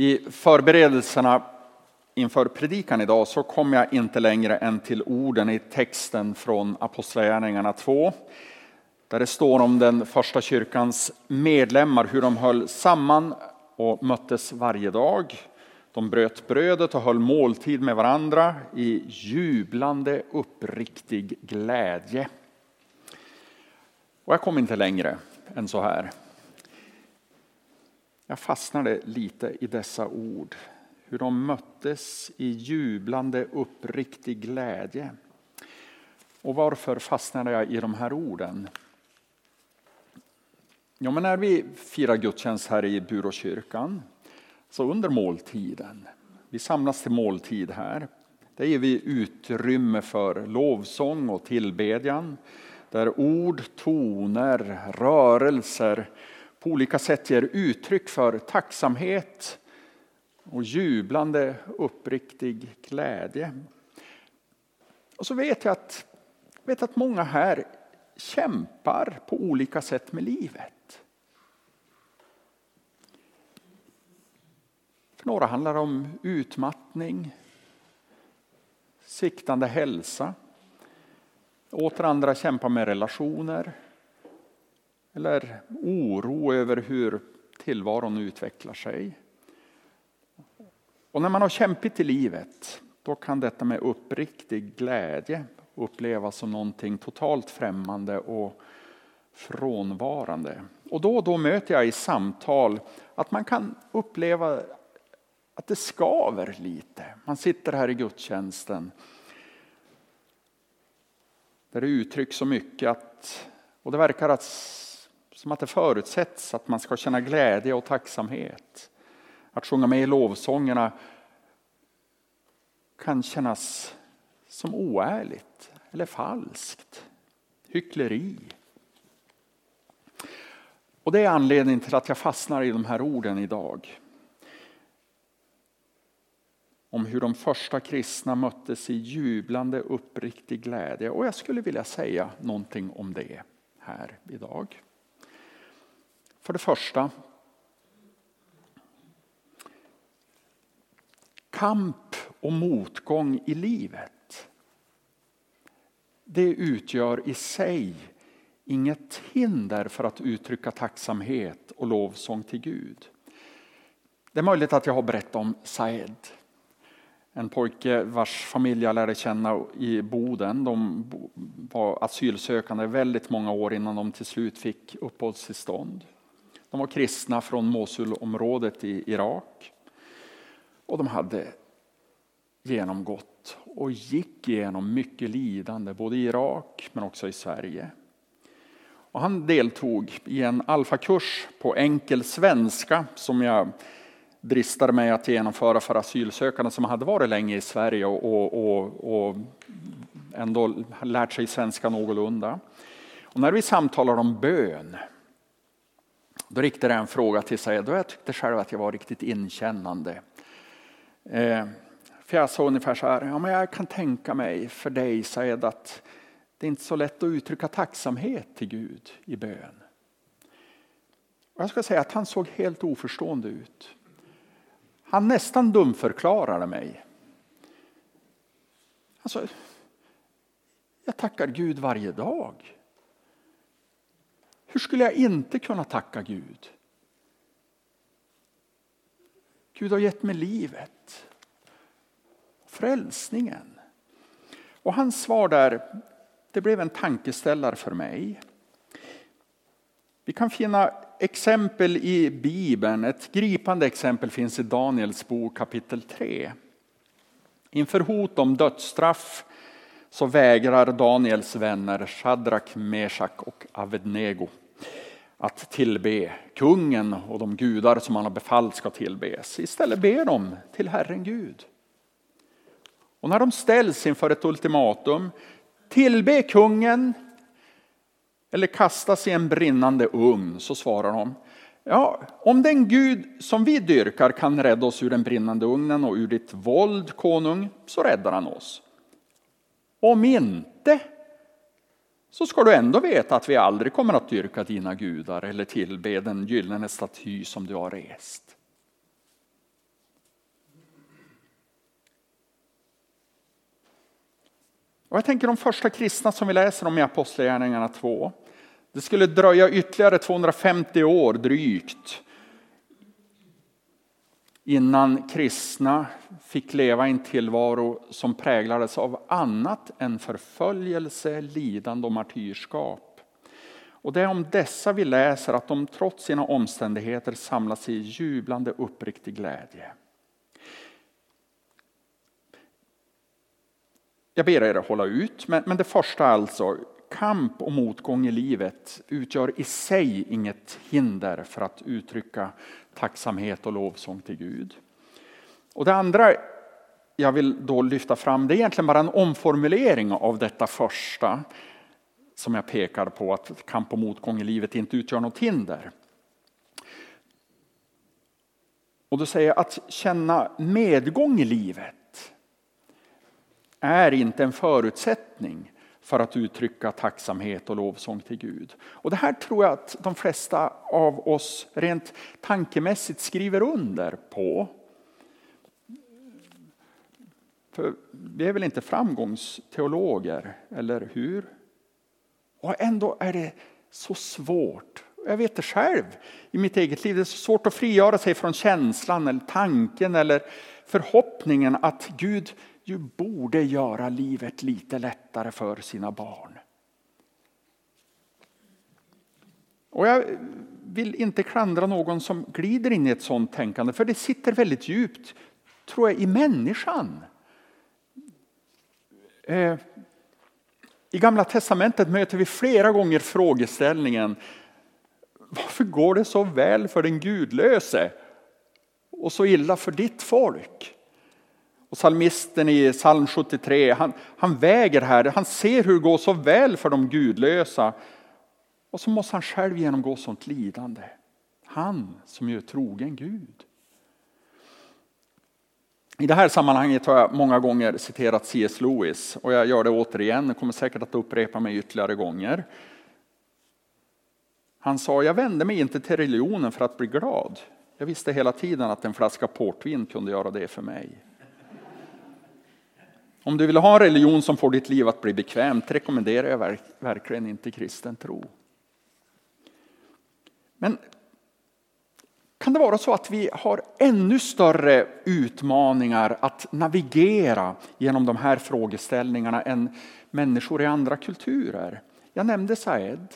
I förberedelserna inför predikan idag så kom jag inte längre än till orden i texten från Apostlagärningarna 2. Där det står om den första kyrkans medlemmar, hur de höll samman och möttes varje dag. De bröt brödet och höll måltid med varandra i jublande uppriktig glädje. Och jag kom inte längre än så här. Jag fastnade lite i dessa ord. Hur de möttes i jublande uppriktig glädje. Och varför fastnade jag i de här orden? Ja, men när vi firar gudstjänst här i Buråkyrkan, så under måltiden, vi samlas till måltid här, där ger vi utrymme för lovsång och tillbedjan, där ord, toner, rörelser på olika sätt ger uttryck för tacksamhet och jublande uppriktig glädje. Och så vet jag att, vet att många här kämpar på olika sätt med livet. För några handlar det om utmattning, siktande hälsa. Åter andra kämpar med relationer, eller oro över hur tillvaron utvecklar sig. Och när man har kämpit i livet, då kan detta med uppriktig glädje upplevas som någonting totalt främmande och frånvarande. Och då och då möter jag i samtal att man kan uppleva att det skaver lite. Man sitter här i gudstjänsten där det uttrycks så mycket att, och det verkar att som att det förutsätts att man ska känna glädje och tacksamhet. Att sjunga med i lovsångerna kan kännas som oärligt eller falskt. Hyckleri. Och det är anledningen till att jag fastnar i de här orden idag. Om hur de första kristna möttes i jublande uppriktig glädje. Och jag skulle vilja säga någonting om det här idag. För det första. Kamp och motgång i livet. Det utgör i sig inget hinder för att uttrycka tacksamhet och lovsång till Gud. Det är möjligt att jag har berättat om Saed. En pojke vars familj jag lärde känna i Boden. De var asylsökande väldigt många år innan de till slut fick uppehållstillstånd. De var kristna från Mosulområdet i Irak. Och de hade genomgått och gick igenom mycket lidande både i Irak men också i Sverige. Och han deltog i en alfakurs på enkel svenska som jag dristade mig att genomföra för asylsökande som hade varit länge i Sverige och, och, och, ändå lärt sig svenska någorlunda. Och när vi samtalar om bön då riktade jag en fråga till sig. Då jag tyckte själv att jag var riktigt inkännande. Eh, för jag sa ungefär så här, ja, men jag kan tänka mig för dig Said att det är inte så lätt att uttrycka tacksamhet till Gud i bön. Och jag ska säga att han såg helt oförstående ut. Han nästan dumförklarade mig. Alltså, jag tackar Gud varje dag. Hur skulle jag inte kunna tacka Gud? Gud har gett mig livet, frälsningen. Och hans svar där, det blev en tankeställare för mig. Vi kan finna exempel i Bibeln. Ett gripande exempel finns i Daniels bok kapitel 3. Inför hot om dödsstraff så vägrar Daniels vänner Shadrach, Meshach och Avednego att tillbe kungen och de gudar som han har befallt ska tillbes. Istället ber de till Herren Gud. Och när de ställs inför ett ultimatum, tillbe kungen eller kastas i en brinnande ugn, så svarar de, ja, om den Gud som vi dyrkar kan rädda oss ur den brinnande ugnen och ur ditt våld, konung, så räddar han oss. Om inte, så ska du ändå veta att vi aldrig kommer att dyrka dina gudar eller tillbe den gyllene staty som du har rest. Och jag tänker de första kristna som vi läser om i Apostlagärningarna 2. Det skulle dröja ytterligare 250 år drygt innan kristna fick leva i en tillvaro som präglades av annat än förföljelse, lidande och martyrskap. Och det är om dessa vi läser att de trots sina omständigheter samlas i jublande uppriktig glädje. Jag ber er hålla ut, men det första alltså, kamp och motgång i livet utgör i sig inget hinder för att uttrycka tacksamhet och lovsång till Gud. Och det andra jag vill då lyfta fram det är egentligen bara en omformulering av detta första som jag pekar på att kamp och motgång i livet inte utgör något hinder. Och då säger jag att känna medgång i livet är inte en förutsättning för att uttrycka tacksamhet och lovsång till Gud. Och det här tror jag att de flesta av oss rent tankemässigt skriver under på. För vi är väl inte framgångsteologer, eller hur? Och ändå är det så svårt. Jag vet det själv i mitt eget liv. Det är så svårt att frigöra sig från känslan eller tanken eller förhoppningen att Gud ju borde göra livet lite lättare för sina barn. Och jag vill inte klandra någon som glider in i ett sådant tänkande, för det sitter väldigt djupt, tror jag, i människan. Eh, I Gamla testamentet möter vi flera gånger frågeställningen varför går det så väl för den gudlöse och så illa för ditt folk? Och Salmisten i psalm 73, han, han väger här, han ser hur det går så väl för de gudlösa. Och så måste han själv genomgå sånt lidande. Han som är trogen Gud. I det här sammanhanget har jag många gånger citerat C.S. Lewis och jag gör det återigen, jag kommer säkert att upprepa mig ytterligare gånger. Han sa, jag vände mig inte till religionen för att bli glad. Jag visste hela tiden att en flaska portvin kunde göra det för mig. Om du vill ha en religion som får ditt liv att bli bekvämt rekommenderar jag verkligen inte kristen tro. Men kan det vara så att vi har ännu större utmaningar att navigera genom de här frågeställningarna än människor i andra kulturer? Jag nämnde Saed.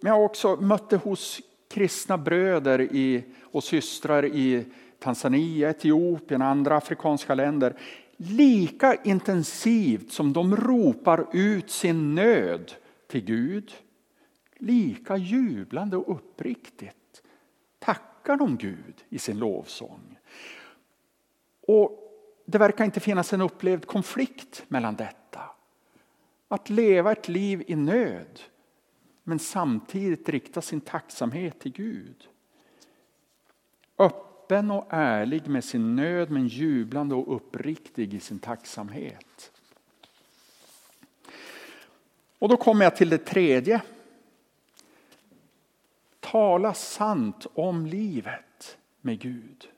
Men jag har också mött det hos kristna bröder i, och systrar i Tanzania, Etiopien och andra afrikanska länder lika intensivt som de ropar ut sin nöd till Gud, lika jublande och uppriktigt tackar de Gud i sin lovsång. Och Det verkar inte finnas en upplevd konflikt mellan detta. Att leva ett liv i nöd men samtidigt rikta sin tacksamhet till Gud öppen och ärlig med sin nöd men jublande och uppriktig i sin tacksamhet. Och då kommer jag till det tredje. Tala sant om livet med Gud.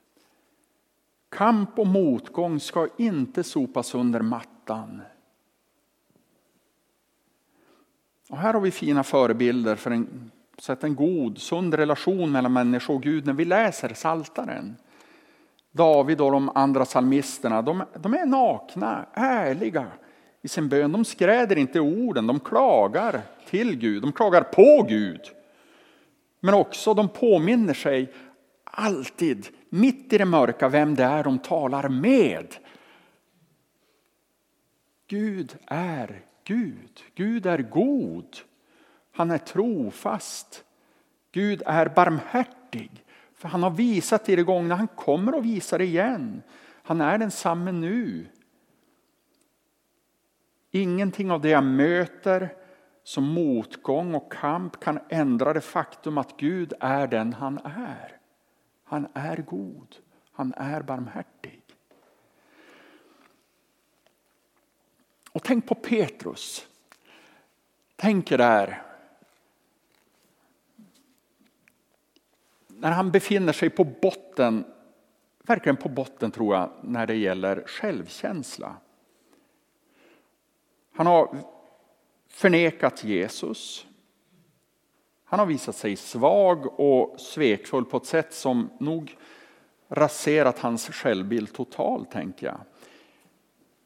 Kamp och motgång ska inte sopas under mattan. Och här har vi fina förebilder för en Sätt en god, sund relation mellan människa och Gud när vi läser Saltaren. David och de andra psalmisterna, de, de är nakna, ärliga i sin bön. De skräder inte orden, de klagar till Gud, de klagar på Gud. Men också de påminner sig alltid, mitt i det mörka, vem det är de talar med. Gud är Gud, Gud är god. Han är trofast. Gud är barmhärtig. För han har visat det gångna, han kommer att visa det igen. Han är densamme nu. Ingenting av det jag möter som motgång och kamp kan ändra det faktum att Gud är den han är. Han är god, han är barmhärtig. Och tänk på Petrus. Tänk er där när han befinner sig på botten, verkligen på botten tror jag, när det gäller självkänsla. Han har förnekat Jesus. Han har visat sig svag och svekfull på ett sätt som nog raserat hans självbild totalt, tänker jag.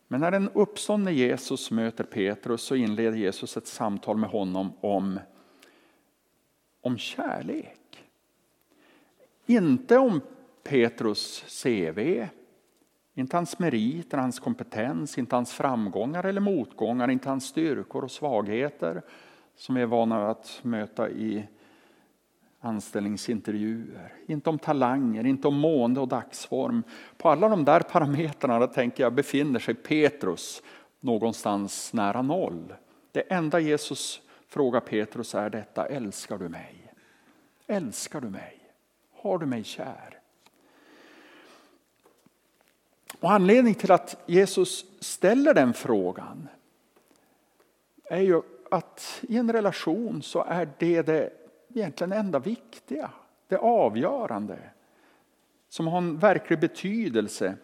Men när den uppståndne Jesus möter Petrus så inleder Jesus ett samtal med honom om, om kärlek. Inte om Petrus CV, inte hans meriter, hans kompetens, inte hans framgångar eller motgångar, inte hans styrkor och svagheter som vi är vana att möta i anställningsintervjuer. Inte om talanger, inte om mående och dagsform. På alla de där parametrarna tänker jag befinner sig Petrus någonstans nära noll. Det enda Jesus frågar Petrus är detta, älskar du mig? Älskar du mig? Har du mig kär? Och anledningen till att Jesus ställer den frågan är ju att i en relation så är det det egentligen enda viktiga, det avgörande, som har en verklig betydelse.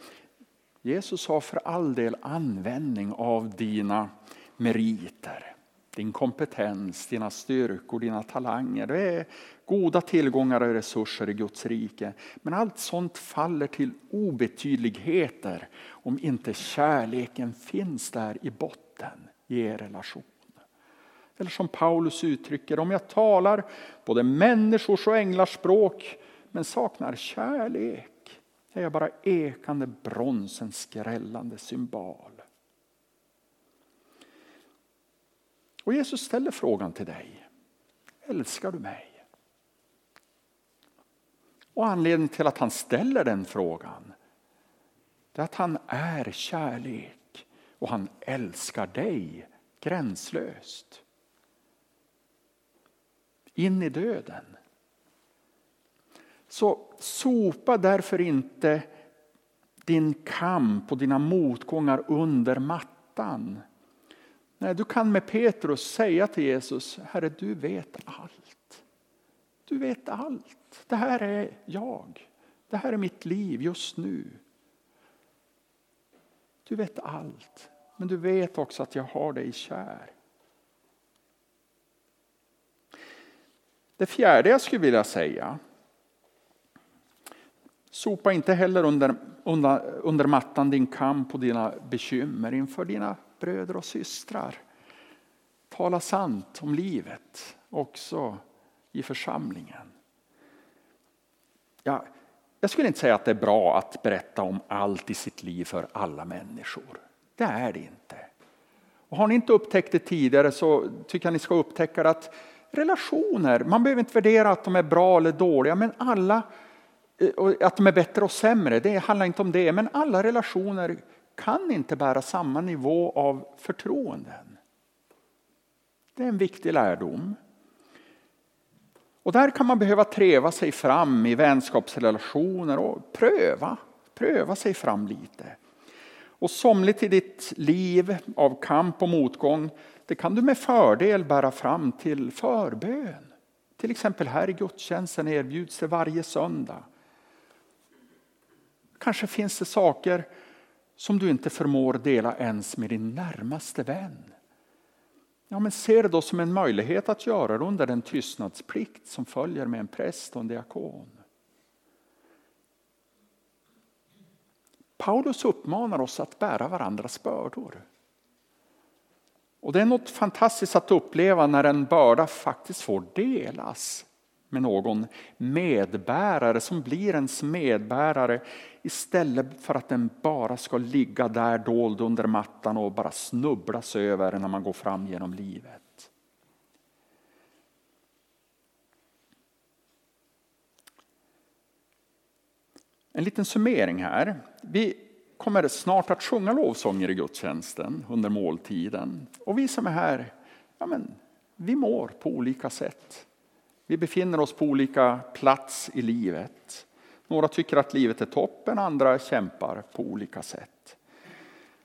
Jesus har för all del användning av dina meriter, din kompetens, dina styrkor, dina talanger. Det är goda tillgångar och resurser i Guds rike. Men allt sånt faller till obetydligheter om inte kärleken finns där i botten i er relation. Eller som Paulus uttrycker, om jag talar både människors och änglars språk men saknar kärlek är jag bara ekande brons, en skrällande symbol. Och Jesus ställer frågan till dig. Älskar du mig? Och anledningen till att han ställer den frågan är att han är kärlek och han älskar dig gränslöst in i döden. Så sopa därför inte din kamp och dina motgångar under mattan. Nej, du kan med Petrus säga till Jesus, Herre du vet allt. Du vet allt. Det här är jag. Det här är mitt liv just nu. Du vet allt, men du vet också att jag har dig kär. Det fjärde jag skulle vilja säga. Sopa inte heller under, under, under mattan din kamp och dina bekymmer inför dina bröder och systrar. Tala sant om livet också i församlingen. Ja, jag skulle inte säga att det är bra att berätta om allt i sitt liv för alla människor. Det är det inte. Och har ni inte upptäckt det tidigare så tycker jag ni ska upptäcka att relationer. Man behöver inte värdera att de är bra eller dåliga, men alla, eh, att de är bättre och sämre, det handlar inte om det. Men alla relationer kan inte bära samma nivå av förtroenden. Det är en viktig lärdom. Och där kan man behöva treva sig fram i vänskapsrelationer och pröva, pröva sig fram lite. Och somligt i ditt liv av kamp och motgång det kan du med fördel bära fram till förbön. Till exempel här i gudstjänsten erbjuds det varje söndag. Kanske finns det saker som du inte förmår dela ens med din närmaste vän. Ja, men se det då som en möjlighet att göra det under den tystnadsplikt som följer med en präst och en diakon. Paulus uppmanar oss att bära varandras bördor. Och det är något fantastiskt att uppleva när en börda faktiskt får delas med någon medbärare som blir ens medbärare istället för att den bara ska ligga där dold under mattan och bara snubblas över när man går fram genom livet. En liten summering här. Vi kommer snart att sjunga lovsånger i gudstjänsten under måltiden. Och vi som är här, ja men, vi mår på olika sätt. Vi befinner oss på olika plats i livet. Några tycker att livet är toppen, andra kämpar på olika sätt.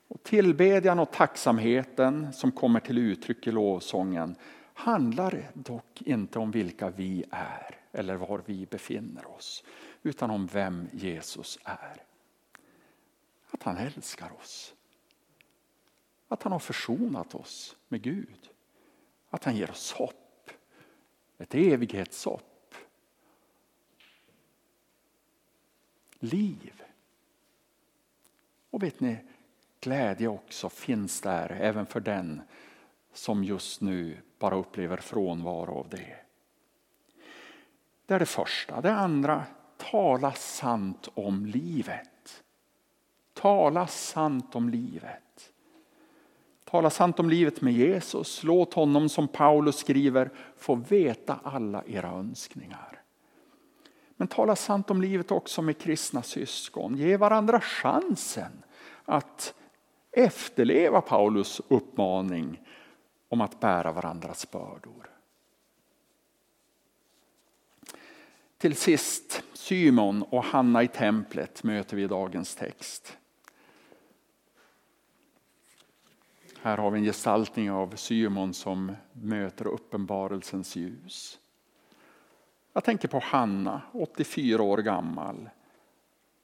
Och tillbedjan och tacksamheten som kommer till uttryck i lovsången handlar dock inte om vilka vi är eller var vi befinner oss, utan om vem Jesus är att han älskar oss. att han har försonat oss med Gud. Att han ger oss hopp, ett evighetshopp. Liv. Och vet ni, glädje också finns där även för den som just nu bara upplever frånvaro av det. Det är det första. Det andra, tala sant om livet. Tala sant om livet. Tala sant om livet med Jesus. Låt honom, som Paulus skriver, få veta alla era önskningar. Men tala sant om livet också med kristna syskon. Ge varandra chansen att efterleva Paulus uppmaning om att bära varandras bördor. Till sist, Simon och Hanna i templet möter vi i dagens text. Här har vi en gestaltning av Simon som möter uppenbarelsens ljus. Jag tänker på Hanna, 84 år gammal.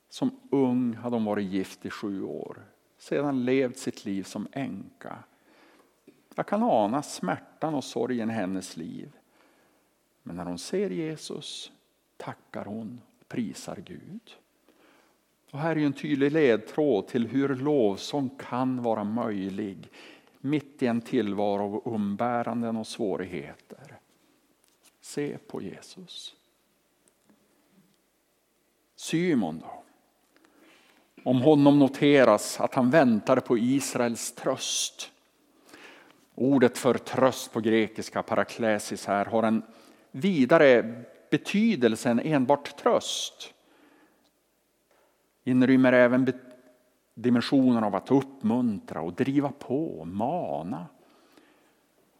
Som ung hade hon varit gift i sju år, sedan levt sitt liv som änka. Jag kan ana smärtan och sorgen i hennes liv. Men när hon ser Jesus tackar hon och prisar Gud. Och här är en tydlig ledtråd till hur lovsång kan vara möjlig mitt i en tillvaro av umbäranden och svårigheter. Se på Jesus. Simon då? Om honom noteras att han väntade på Israels tröst. Ordet för tröst på grekiska, paraklesis här, har en vidare betydelse än enbart tröst. Inrymmer även dimensionen av att uppmuntra och driva på, mana.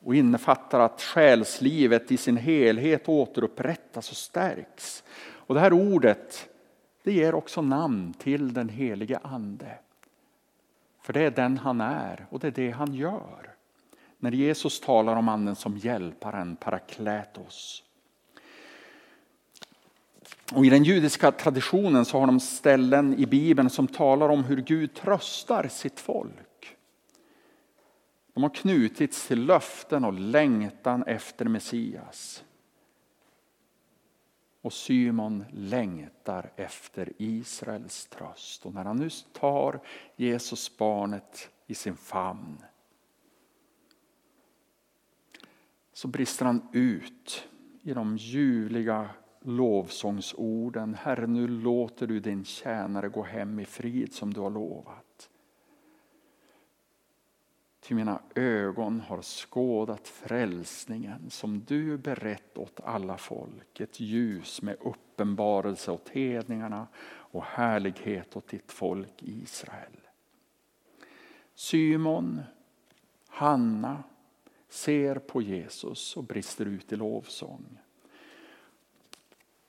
Och innefattar att själslivet i sin helhet återupprättas och stärks. Och det här ordet det ger också namn till den helige ande. För det är den han är och det är det han gör. När Jesus talar om anden som hjälparen, parakletos. Och I den judiska traditionen så har de ställen i Bibeln som talar om hur Gud tröstar sitt folk. De har knutits till löften och längtan efter Messias. Och Simon längtar efter Israels tröst. Och när han nu tar Jesus barnet i sin famn så brister han ut i de ljuvliga lovsångsorden. Herre, nu låter du din tjänare gå hem i frid som du har lovat. Ty mina ögon har skådat frälsningen som du berett åt alla folk. Ett ljus med uppenbarelse åt hedningarna och härlighet åt ditt folk Israel. Simon, Hanna ser på Jesus och brister ut i lovsång.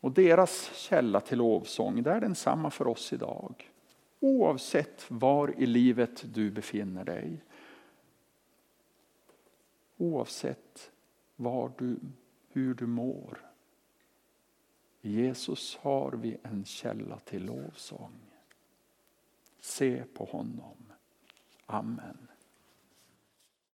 Och deras källa till lovsång det är densamma för oss idag. Oavsett var i livet du befinner dig. Oavsett var du, hur du mår. I Jesus har vi en källa till lovsång. Se på honom. Amen.